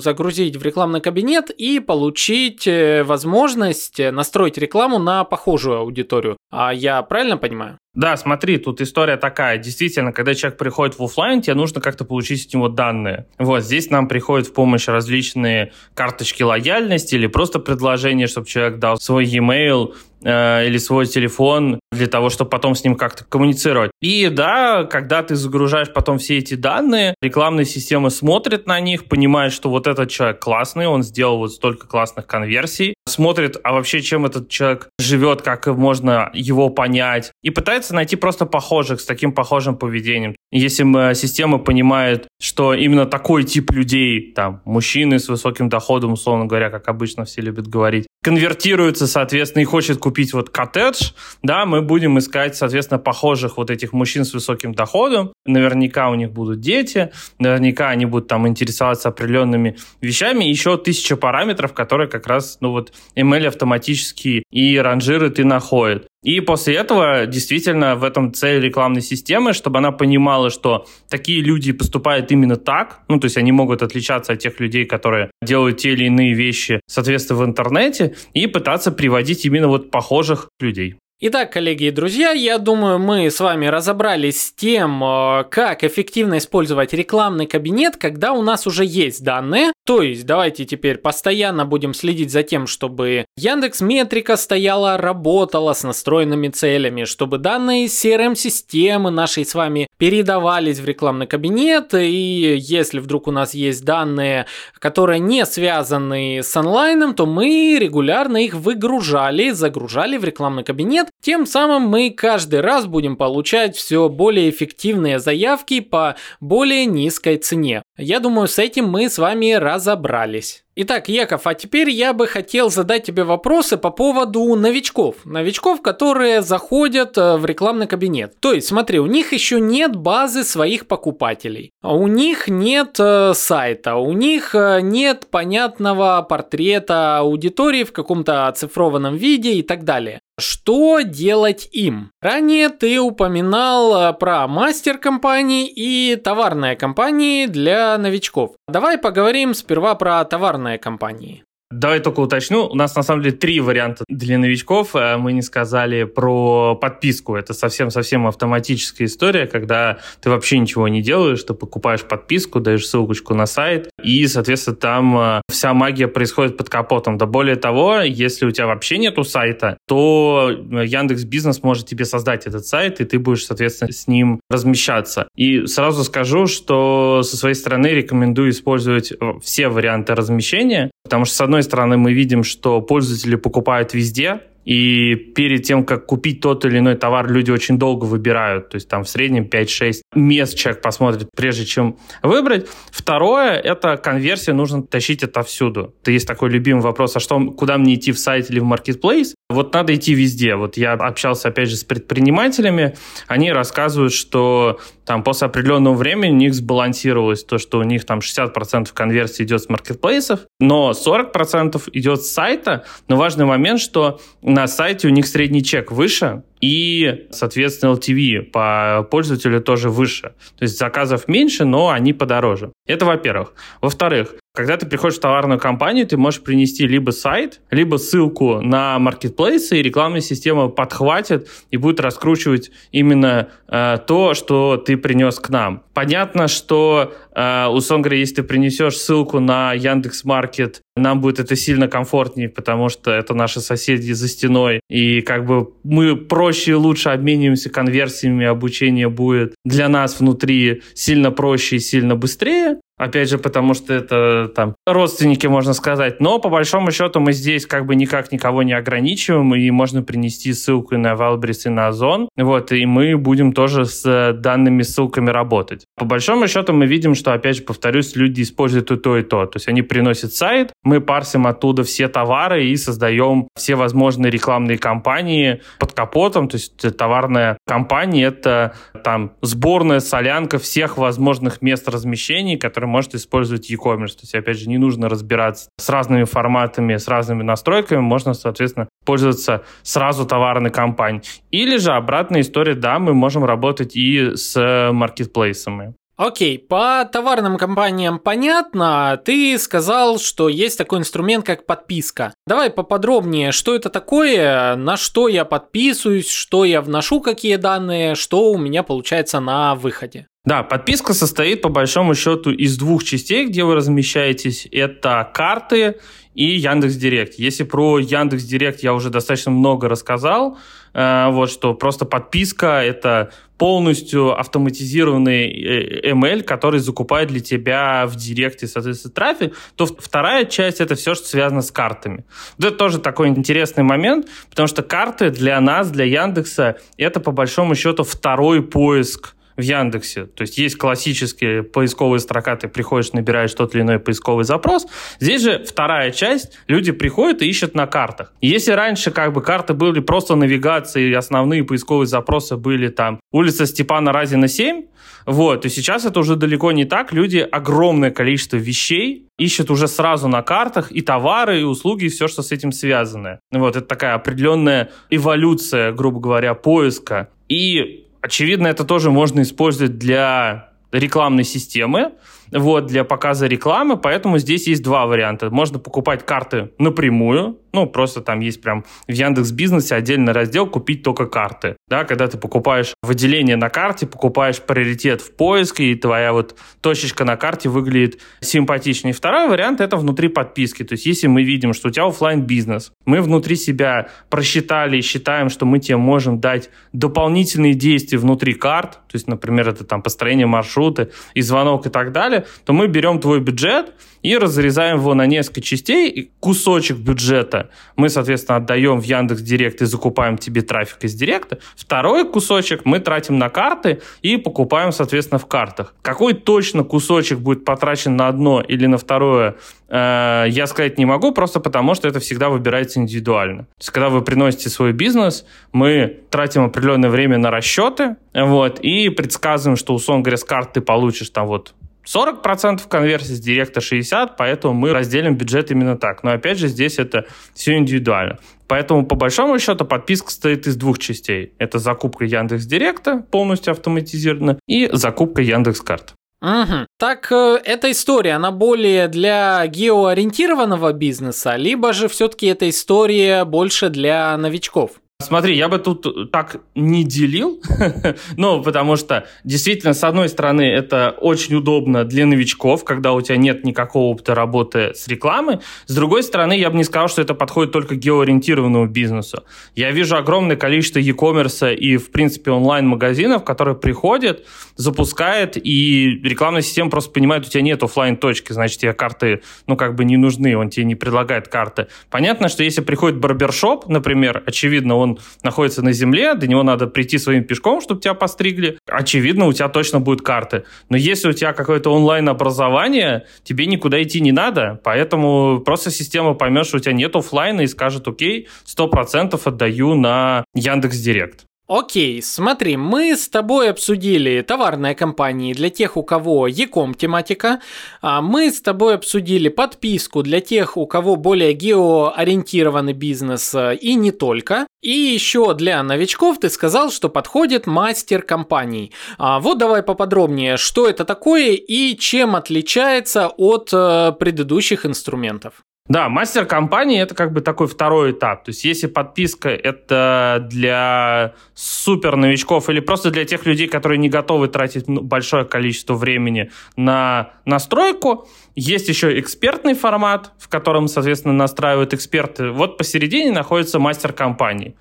загрузить в рекламный кабинет и получить возможность возможность э, настроить рекламу на похожую аудиторию. А я правильно понимаю? Да, смотри, тут история такая. Действительно, когда человек приходит в офлайн, тебе нужно как-то получить от него данные. Вот здесь нам приходят в помощь различные карточки лояльности или просто предложения, чтобы человек дал свой e-mail э, или свой телефон для того, чтобы потом с ним как-то коммуницировать. И да, когда ты загружаешь потом все эти данные, рекламная система смотрит на них, понимает, что вот этот человек классный, он сделал вот столько классных конверсий, смотрит, а вообще чем этот человек живет, как можно его понять, и пытается пытается найти просто похожих с таким похожим поведением. Если система понимает, что именно такой тип людей, там, мужчины с высоким доходом, условно говоря, как обычно все любят говорить, конвертируется, соответственно, и хочет купить вот коттедж, да, мы будем искать, соответственно, похожих вот этих мужчин с высоким доходом. Наверняка у них будут дети, наверняка они будут там интересоваться определенными вещами. Еще тысяча параметров, которые как раз, ну вот, ML автоматически и ранжирует и находит. И после этого действительно в этом цель рекламной системы, чтобы она понимала, что такие люди поступают именно так, ну то есть они могут отличаться от тех людей, которые делают те или иные вещи, соответственно, в интернете, и пытаться приводить именно вот похожих людей. Итак, коллеги и друзья, я думаю, мы с вами разобрались с тем, э, как эффективно использовать рекламный кабинет, когда у нас уже есть данные. То есть, давайте теперь постоянно будем следить за тем, чтобы Яндекс Метрика стояла, работала с настроенными целями, чтобы данные CRM-системы нашей с вами передавались в рекламный кабинет, и если вдруг у нас есть данные, которые не связаны с онлайном, то мы регулярно их выгружали, загружали в рекламный кабинет, тем самым мы каждый раз будем получать все более эффективные заявки по более низкой цене. Я думаю, с этим мы с вами разобрались. Итак, Яков, а теперь я бы хотел задать тебе вопросы по поводу новичков. Новичков, которые заходят э, в рекламный кабинет. То есть, смотри, у них еще нет базы своих покупателей. У них нет э, сайта, у них э, нет понятного портрета аудитории в каком-то оцифрованном виде и так далее. Что делать им? Ранее ты упоминал про мастер компании и товарные компании для новичков. Давай поговорим сперва про товарные компании. Давай только уточню. У нас на самом деле три варианта для новичков. Э, мы не сказали про подписку. Это совсем-совсем автоматическая история, когда ты вообще ничего не делаешь, ты покупаешь подписку, даешь ссылочку на сайт, и, соответственно, там э, вся магия происходит под капотом. Да более того, если у тебя вообще нету сайта, то Яндекс Бизнес может тебе создать этот сайт, и ты будешь, соответственно, с ним размещаться. И сразу скажу, что со своей стороны рекомендую использовать все варианты размещения, потому что, с одной стороны, мы видим, что пользователи покупают везде, и перед тем, как купить тот или иной товар, люди очень долго выбирают. То есть там в среднем 5-6 мест человек посмотрит, прежде чем выбрать. Второе – это конверсия нужно тащить отовсюду. Это есть такой любимый вопрос, а что, куда мне идти в сайт или в маркетплейс? Вот надо идти везде. Вот я общался, опять же, с предпринимателями. Они рассказывают, что там после определенного времени у них сбалансировалось то, что у них там 60% конверсии идет с маркетплейсов, но 40% идет с сайта. Но важный момент, что на сайте у них средний чек выше, и, соответственно, LTV по пользователю тоже выше. То есть заказов меньше, но они подороже. Это во-первых. Во-вторых, когда ты приходишь в товарную компанию, ты можешь принести либо сайт, либо ссылку на маркетплейсы, и рекламная система подхватит и будет раскручивать именно э, то, что ты принес к нам. Понятно, что, э, условно говоря, если ты принесешь ссылку на Яндекс Маркет, нам будет это сильно комфортнее, потому что это наши соседи за стеной, и как бы мы проще и лучше обмениваемся конверсиями, обучение будет для нас внутри сильно проще и сильно быстрее. Опять же, потому что это там родственники, можно сказать. Но по большому счету мы здесь как бы никак никого не ограничиваем, и можно принести ссылку на Валбрис и на Озон. Вот, и мы будем тоже с данными ссылками работать. По большому счету мы видим, что, опять же, повторюсь, люди используют и то, и то. То есть они приносят сайт, мы парсим оттуда все товары и создаем все возможные рекламные кампании под капотом. То есть товарная компания — это там сборная солянка всех возможных мест размещений, которые может использовать e-commerce. То есть, опять же, не нужно разбираться с разными форматами, с разными настройками, можно, соответственно, пользоваться сразу товарной компанией. Или же обратная история, да, мы можем работать и с маркетплейсами. Окей, по товарным компаниям понятно. Ты сказал, что есть такой инструмент, как подписка. Давай поподробнее, что это такое, на что я подписываюсь, что я вношу, какие данные, что у меня получается на выходе. Да, подписка состоит по большому счету из двух частей, где вы размещаетесь. Это карты и Яндекс Директ. Если про Яндекс Директ я уже достаточно много рассказал, э, вот что просто подписка это полностью автоматизированный э, ML, который закупает для тебя в Директе, соответственно, трафик, то вторая часть — это все, что связано с картами. Это тоже такой интересный момент, потому что карты для нас, для Яндекса, это по большому счету второй поиск в Яндексе. То есть есть классические поисковые строка, ты приходишь, набираешь тот или иной поисковый запрос. Здесь же вторая часть, люди приходят и ищут на картах. Если раньше как бы карты были просто навигацией, основные поисковые запросы были там улица Степана Разина 7, вот, то сейчас это уже далеко не так. Люди огромное количество вещей ищут уже сразу на картах и товары, и услуги, и все, что с этим связано. Вот, это такая определенная эволюция, грубо говоря, поиска. И Очевидно, это тоже можно использовать для рекламной системы, вот, для показа рекламы, поэтому здесь есть два варианта. Можно покупать карты напрямую, ну, просто там есть прям в Яндекс Бизнесе отдельный раздел «Купить только карты». Да, когда ты покупаешь выделение на карте, покупаешь приоритет в поиске, и твоя вот точечка на карте выглядит симпатичнее. Второй вариант – это внутри подписки. То есть, если мы видим, что у тебя офлайн бизнес мы внутри себя просчитали и считаем, что мы тебе можем дать дополнительные действия внутри карт, то есть, например, это там построение маршрута и звонок и так далее, то мы берем твой бюджет и разрезаем его на несколько частей, и кусочек бюджета мы, соответственно, отдаем в Яндекс Директ и закупаем тебе трафик из Директа. Второй кусочек мы тратим на карты и покупаем, соответственно, в картах. Какой точно кусочек будет потрачен на одно или на второе, э, я сказать не могу, просто потому что это всегда выбирается индивидуально. То есть, когда вы приносите свой бизнес, мы тратим определенное время на расчеты, вот, и предсказываем, что, условно говоря, с карты ты получишь там вот 40% конверсии с директа 60%, поэтому мы разделим бюджет именно так. Но опять же, здесь это все индивидуально. Поэтому, по большому счету, подписка стоит из двух частей. Это закупка Яндекс Директа, полностью автоматизирована, и закупка Яндекс Карт. Угу. Так э, эта история, она более для геоориентированного бизнеса, либо же все-таки эта история больше для новичков? Смотри, я бы тут так не делил, ну, потому что действительно, с одной стороны, это очень удобно для новичков, когда у тебя нет никакого опыта работы с рекламой. С другой стороны, я бы не сказал, что это подходит только геоориентированному бизнесу. Я вижу огромное количество e-commerce и, в принципе, онлайн-магазинов, которые приходят, запускают, и рекламная система просто понимает, у тебя нет офлайн точки значит, тебе карты, ну, как бы не нужны, он тебе не предлагает карты. Понятно, что если приходит барбершоп, например, очевидно, он он находится на земле, до него надо прийти своим пешком, чтобы тебя постригли. Очевидно, у тебя точно будут карты. Но если у тебя какое-то онлайн-образование, тебе никуда идти не надо, поэтому просто система поймет, что у тебя нет офлайна и скажет, окей, 100% отдаю на Яндекс Директ. Окей, смотри, мы с тобой обсудили товарные компании для тех, у кого Яком тематика, а мы с тобой обсудили подписку для тех, у кого более геоориентированный бизнес э, и не только. И еще для новичков ты сказал, что подходит мастер компаний. А вот давай поподробнее, что это такое и чем отличается от э, предыдущих инструментов. Да, мастер компании это как бы такой второй этап. То есть если подписка это для супер новичков или просто для тех людей, которые не готовы тратить ну, большое количество времени на настройку, есть еще экспертный формат, в котором, соответственно, настраивают эксперты. Вот посередине находится мастер компании.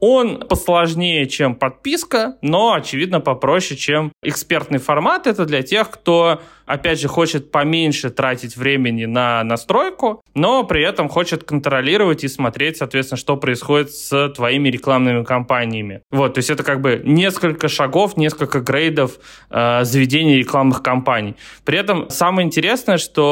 Он посложнее, чем подписка, но, очевидно, попроще, чем экспертный формат. Это для тех, кто опять же, хочет поменьше тратить времени на настройку, но при этом хочет контролировать и смотреть, соответственно, что происходит с твоими рекламными кампаниями. Вот, то есть это как бы несколько шагов, несколько грейдов э, заведения рекламных кампаний. При этом самое интересное, что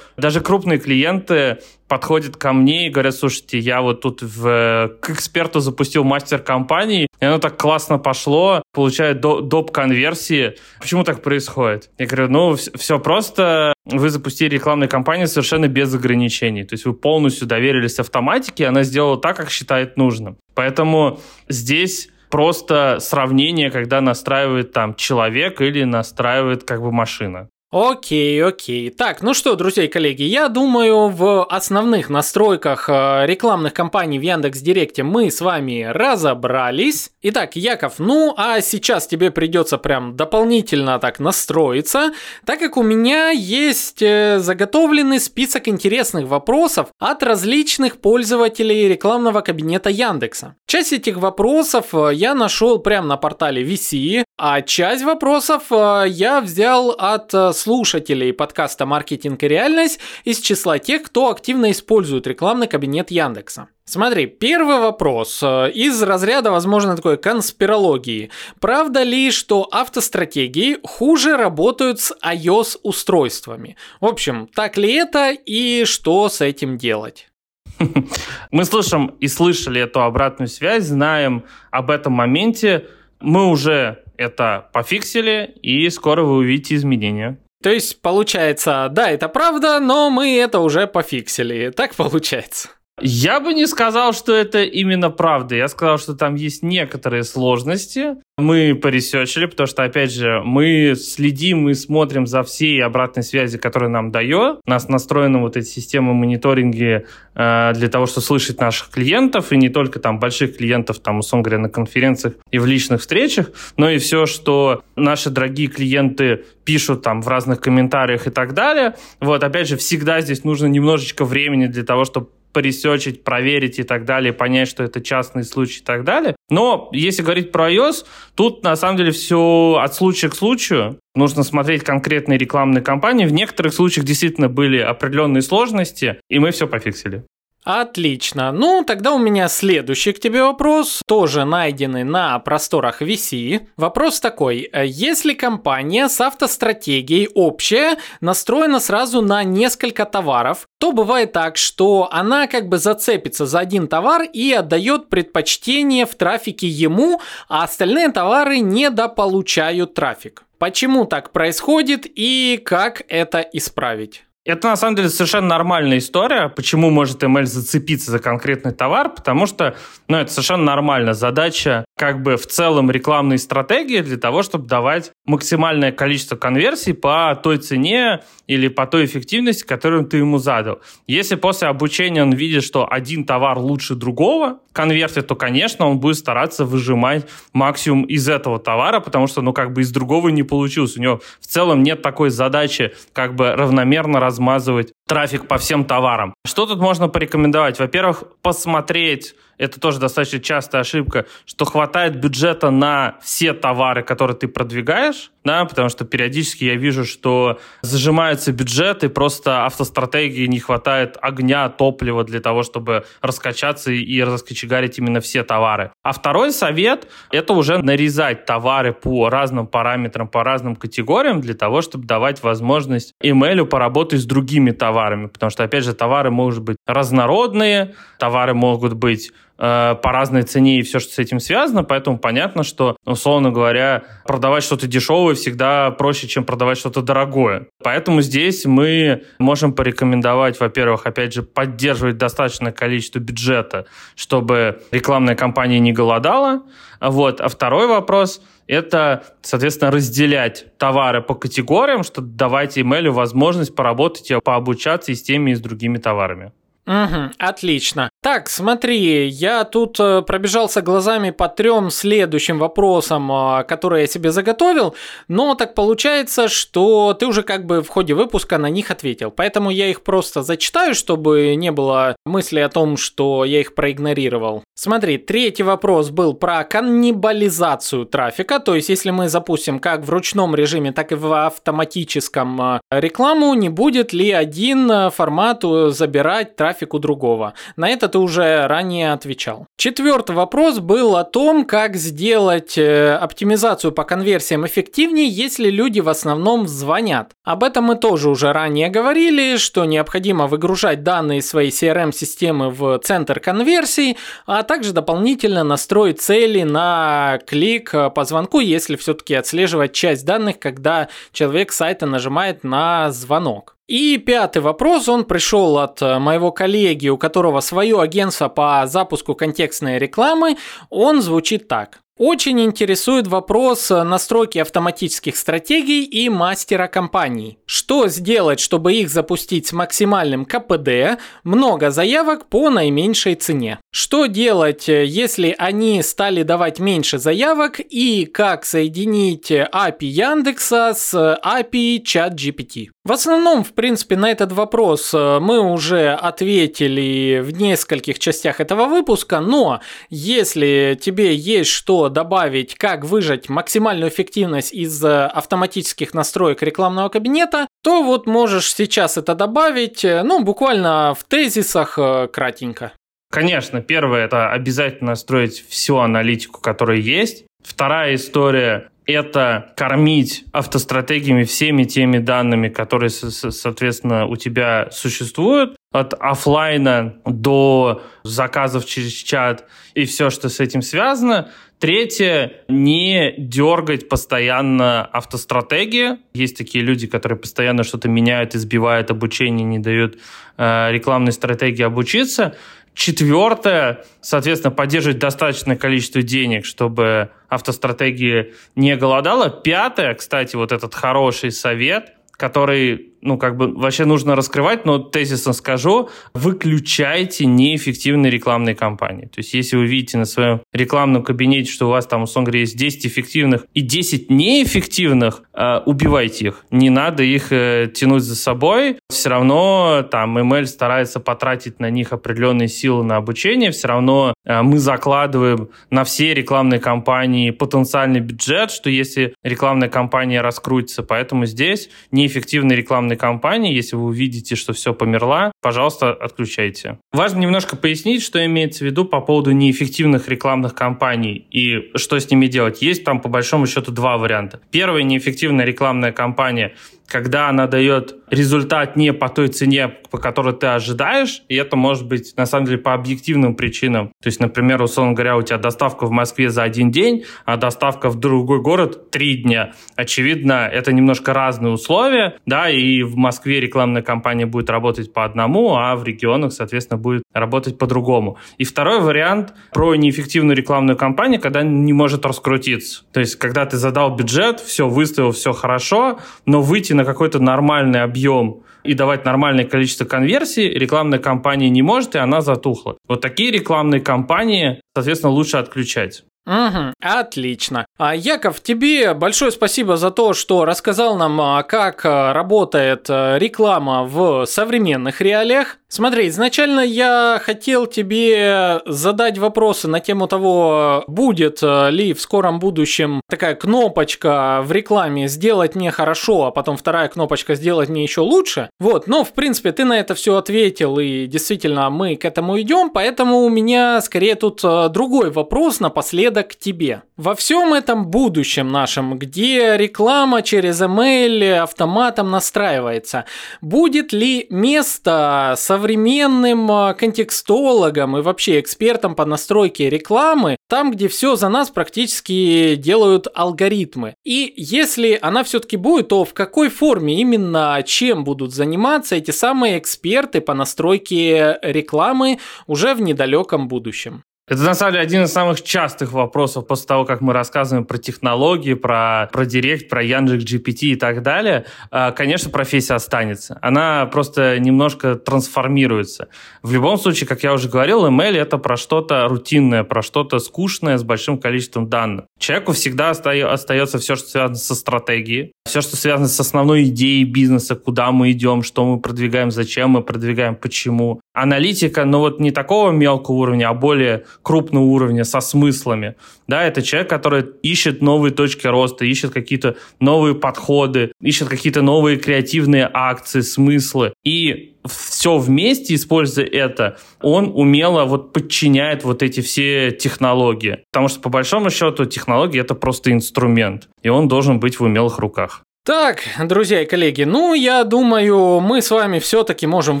даже крупные клиенты подходят ко мне и говорят, слушайте, я вот тут в, к эксперту запустил мастер компании, и оно так классно пошло, получает до, доп. конверсии. Почему так происходит? Я говорю, ну, все просто, вы запустили рекламную кампанию совершенно без ограничений. То есть вы полностью доверились автоматике, и она сделала так, как считает нужным. Поэтому здесь просто сравнение, когда настраивает там человек или настраивает как бы машина. Окей, окей. Так, ну что, друзья и коллеги, я думаю, в основных настройках э, рекламных кампаний в Яндекс Директе мы с вами разобрались. Итак, Яков, ну а сейчас тебе придется прям дополнительно так настроиться, так как у меня есть э, заготовленный список интересных вопросов от различных пользователей рекламного кабинета Яндекса. Часть этих вопросов э, я нашел прямо на портале VC, а часть вопросов я взял от слушателей подкаста «Маркетинг и реальность» из числа тех, кто активно использует рекламный кабинет Яндекса. Смотри, первый вопрос э, из разряда, возможно, такой конспирологии. Правда ли, что автостратегии хуже работают с iOS-устройствами? В общем, так ли это и что с этим делать? Мы слышим и слышали эту обратную связь, знаем об этом моменте. Мы уже это пофиксили, и скоро вы увидите изменения. То есть, получается, да, это правда, но мы это уже пофиксили. Так получается. Я бы не сказал, что это именно правда. Я сказал, что там есть некоторые сложности. Мы поресечили, потому что, опять же, мы следим и смотрим за всей обратной связи, которую нам дает. У нас настроена вот эта система мониторинга э, для того, чтобы слышать наших клиентов, и не только там больших клиентов, там, условно говоря, на конференциях и в личных встречах, но и все, что наши дорогие клиенты пишут там в разных комментариях и так далее. Вот, опять же, всегда здесь нужно немножечко времени для того, чтобы поресечить, проверить и так далее, понять, что это частный случай и так далее. Но если говорить про iOS, тут на самом деле все от случая к случаю. Нужно смотреть конкретные рекламные кампании. В некоторых случаях действительно были определенные сложности, и мы все пофиксили. Отлично. Ну, тогда у меня следующий к тебе вопрос, тоже найденный на просторах VC. Вопрос такой. Если компания с автостратегией общая настроена сразу на несколько товаров, то бывает так, что она как бы зацепится за один товар и отдает предпочтение в трафике ему, а остальные товары недополучают трафик. Почему так происходит и как это исправить? Это на самом деле совершенно нормальная история. Почему может ML зацепиться за конкретный товар? Потому что, ну, это совершенно нормально. Задача как бы в целом рекламной стратегии для того, чтобы давать максимальное количество конверсий по той цене или по той эффективности, которую ты ему задал. Если после обучения он видит, что один товар лучше другого конвертит, то, конечно, он будет стараться выжимать максимум из этого товара, потому что, ну, как бы из другого не получилось. У него в целом нет такой задачи как бы равномерно раз размазывать трафик по всем товарам. Что тут можно порекомендовать? Во-первых, посмотреть это тоже достаточно частая ошибка, что хватает бюджета на все товары, которые ты продвигаешь, да, потому что периодически я вижу, что зажимается бюджет, и просто автостратегии не хватает огня, топлива для того, чтобы раскачаться и раскочегарить именно все товары. А второй совет — это уже нарезать товары по разным параметрам, по разным категориям для того, чтобы давать возможность email поработать с другими товарами, потому что, опять же, товары могут быть разнородные, товары могут быть Э, по разной цене и все, что с этим связано, поэтому понятно, что, условно говоря, продавать что-то дешевое всегда проще, чем продавать что-то дорогое. Поэтому здесь мы можем порекомендовать, во-первых, опять же, поддерживать достаточное количество бюджета, чтобы рекламная кампания не голодала. Вот. А второй вопрос – это, соответственно, разделять товары по категориям, что давайте имейлю возможность поработать и пообучаться и с теми, и с другими товарами. Угу, отлично. Так, смотри, я тут э, пробежался глазами по трем следующим вопросам, э, которые я себе заготовил, но так получается, что ты уже как бы в ходе выпуска на них ответил, поэтому я их просто зачитаю, чтобы не было мысли о том, что я их проигнорировал. Смотри, третий вопрос был про каннибализацию трафика, то есть если мы запустим как в ручном режиме, так и в автоматическом э, рекламу, не будет ли один формат забирать трафик трафик у другого. На это ты уже ранее отвечал. Четвертый вопрос был о том, как сделать э, оптимизацию по конверсиям эффективнее, если люди в основном звонят. Об этом мы тоже уже ранее говорили, что необходимо выгружать данные своей CRM-системы в центр конверсий, а также дополнительно настроить цели на клик по звонку, если все-таки отслеживать часть данных, когда человек сайта нажимает на звонок. И пятый вопрос, он пришел от э, моего коллеги, у которого свое агентство по запуску контекстной рекламы. Он звучит так. Очень интересует вопрос настройки автоматических стратегий и мастера компаний. Что сделать, чтобы их запустить с максимальным КПД, много заявок по наименьшей цене? Что делать, если они стали давать меньше заявок и как соединить API Яндекса с API ChatGPT? В основном, в принципе, на этот вопрос мы уже ответили в нескольких частях этого выпуска, но если тебе есть что добавить, как выжать максимальную эффективность из э, автоматических настроек рекламного кабинета, то вот можешь сейчас это добавить, э, ну, буквально в тезисах э, кратенько. Конечно, первое – это обязательно настроить всю аналитику, которая есть. Вторая история это кормить автостратегиями всеми теми данными, которые, соответственно, у тебя существуют, от офлайна до заказов через чат и все, что с этим связано. Третье, не дергать постоянно автостратегии. Есть такие люди, которые постоянно что-то меняют, избивают обучение, не дают э, рекламной стратегии обучиться. Четвертое, соответственно, поддерживать достаточное количество денег, чтобы автостратегия не голодала. Пятое, кстати, вот этот хороший совет, который ну, как бы вообще нужно раскрывать, но тезисно скажу, выключайте неэффективные рекламные кампании. То есть, если вы видите на своем рекламном кабинете, что у вас там, условно говоря, есть 10 эффективных и 10 неэффективных, э, убивайте их. Не надо их э, тянуть за собой. Все равно там ML старается потратить на них определенные силы на обучение. Все равно э, мы закладываем на все рекламные кампании потенциальный бюджет, что если рекламная кампания раскрутится, поэтому здесь неэффективные рекламные рекламной кампании, если вы увидите, что все померла, пожалуйста, отключайте. Важно немножко пояснить, что имеется в виду по поводу неэффективных рекламных кампаний и что с ними делать. Есть там по большому счету два варианта. Первая неэффективная рекламная кампания – когда она дает результат не по той цене, по которой ты ожидаешь, и это может быть, на самом деле, по объективным причинам. То есть, например, условно говоря, у тебя доставка в Москве за один день, а доставка в другой город три дня. Очевидно, это немножко разные условия, да, и в Москве рекламная кампания будет работать по одному, а в регионах, соответственно, будет работать по-другому. И второй вариант про неэффективную рекламную кампанию, когда не может раскрутиться. То есть, когда ты задал бюджет, все выставил, все хорошо, но выйти на какой-то нормальный объем и давать нормальное количество конверсий, рекламная кампания не может, и она затухла. Вот такие рекламные кампании, соответственно, лучше отключать. Угу, отлично. А, Яков, тебе большое спасибо за то, что рассказал нам, а, как а, работает реклама в современных реалиях. Смотри, изначально я хотел тебе задать вопросы на тему того, будет ли в скором будущем такая кнопочка в рекламе «сделать мне хорошо», а потом вторая кнопочка «сделать мне еще лучше». Вот, но в принципе ты на это все ответил, и действительно мы к этому идем, поэтому у меня скорее тут другой вопрос напоследок к тебе. Во всем этом будущем нашем, где реклама через email автоматом настраивается, будет ли место современным а, контекстологам и вообще экспертам по настройке рекламы там, где все за нас практически делают алгоритмы? И если она все-таки будет, то в какой форме именно чем будут заниматься эти самые эксперты по настройке рекламы уже в недалеком будущем? Это, на самом деле, один из самых частых вопросов после того, как мы рассказываем про технологии, про, про Директ, про Яндекс GPT и так далее. А, конечно, профессия останется. Она просто немножко трансформируется. В любом случае, как я уже говорил, ML — это про что-то рутинное, про что-то скучное с большим количеством данных. Человеку всегда остается все, что связано со стратегией, все, что связано с основной идеей бизнеса, куда мы идем, что мы продвигаем, зачем мы продвигаем, почему. Аналитика, но ну вот не такого мелкого уровня, а более крупного уровня со смыслами. Да, это человек, который ищет новые точки роста, ищет какие-то новые подходы, ищет какие-то новые креативные акции, смыслы. И все вместе, используя это, он умело вот подчиняет вот эти все технологии. Потому что, по большому счету, технологии — это просто инструмент, и он должен быть в умелых руках. Так, друзья и коллеги, ну, я думаю, мы с вами все-таки можем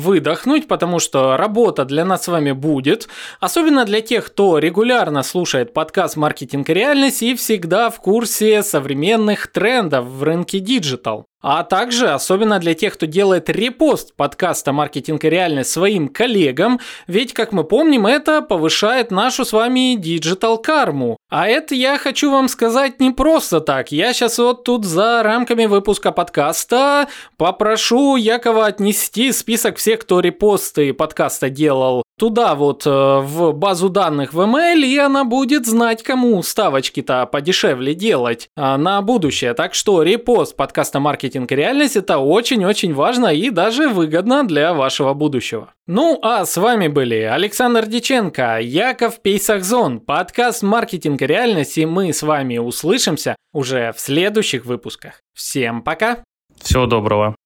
выдохнуть, потому что работа для нас с вами будет. Особенно для тех, кто регулярно слушает подкаст «Маркетинг и реальность» и всегда в курсе современных трендов в рынке digital. А также, особенно для тех, кто делает репост подкаста «Маркетинг и реальность» своим коллегам, ведь, как мы помним, это повышает нашу с вами digital карму. А это я хочу вам сказать не просто так. Я сейчас вот тут за рамками выпуска подкаста попрошу Якова отнести список всех, кто репосты подкаста делал туда вот э, в базу данных в ML, и она будет знать, кому ставочки-то подешевле делать а, на будущее. Так что репост подкаста «Маркетинг и реальность» это очень-очень важно и даже выгодно для вашего будущего. Ну а с вами были Александр Диченко, Яков Пейсахзон, подкаст «Маркетинг и реальность», и мы с вами услышимся уже в следующих выпусках. Всем пока! Всего доброго!